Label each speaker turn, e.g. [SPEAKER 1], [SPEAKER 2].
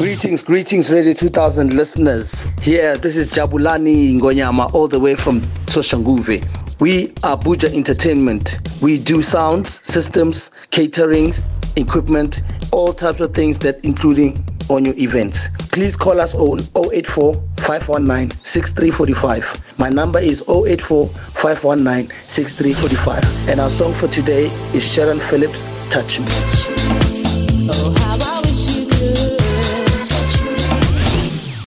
[SPEAKER 1] Greetings, greetings, Radio 2000 listeners. Here, this is Jabulani Ngonyama, all the way from Soshanguve. We are Buja Entertainment. We do sound, systems, catering, equipment, all types of things that including on your events. Please call us on 084 519 6345. My number is 084 519 6345. And our song for today is Sharon Phillips, Touch Me.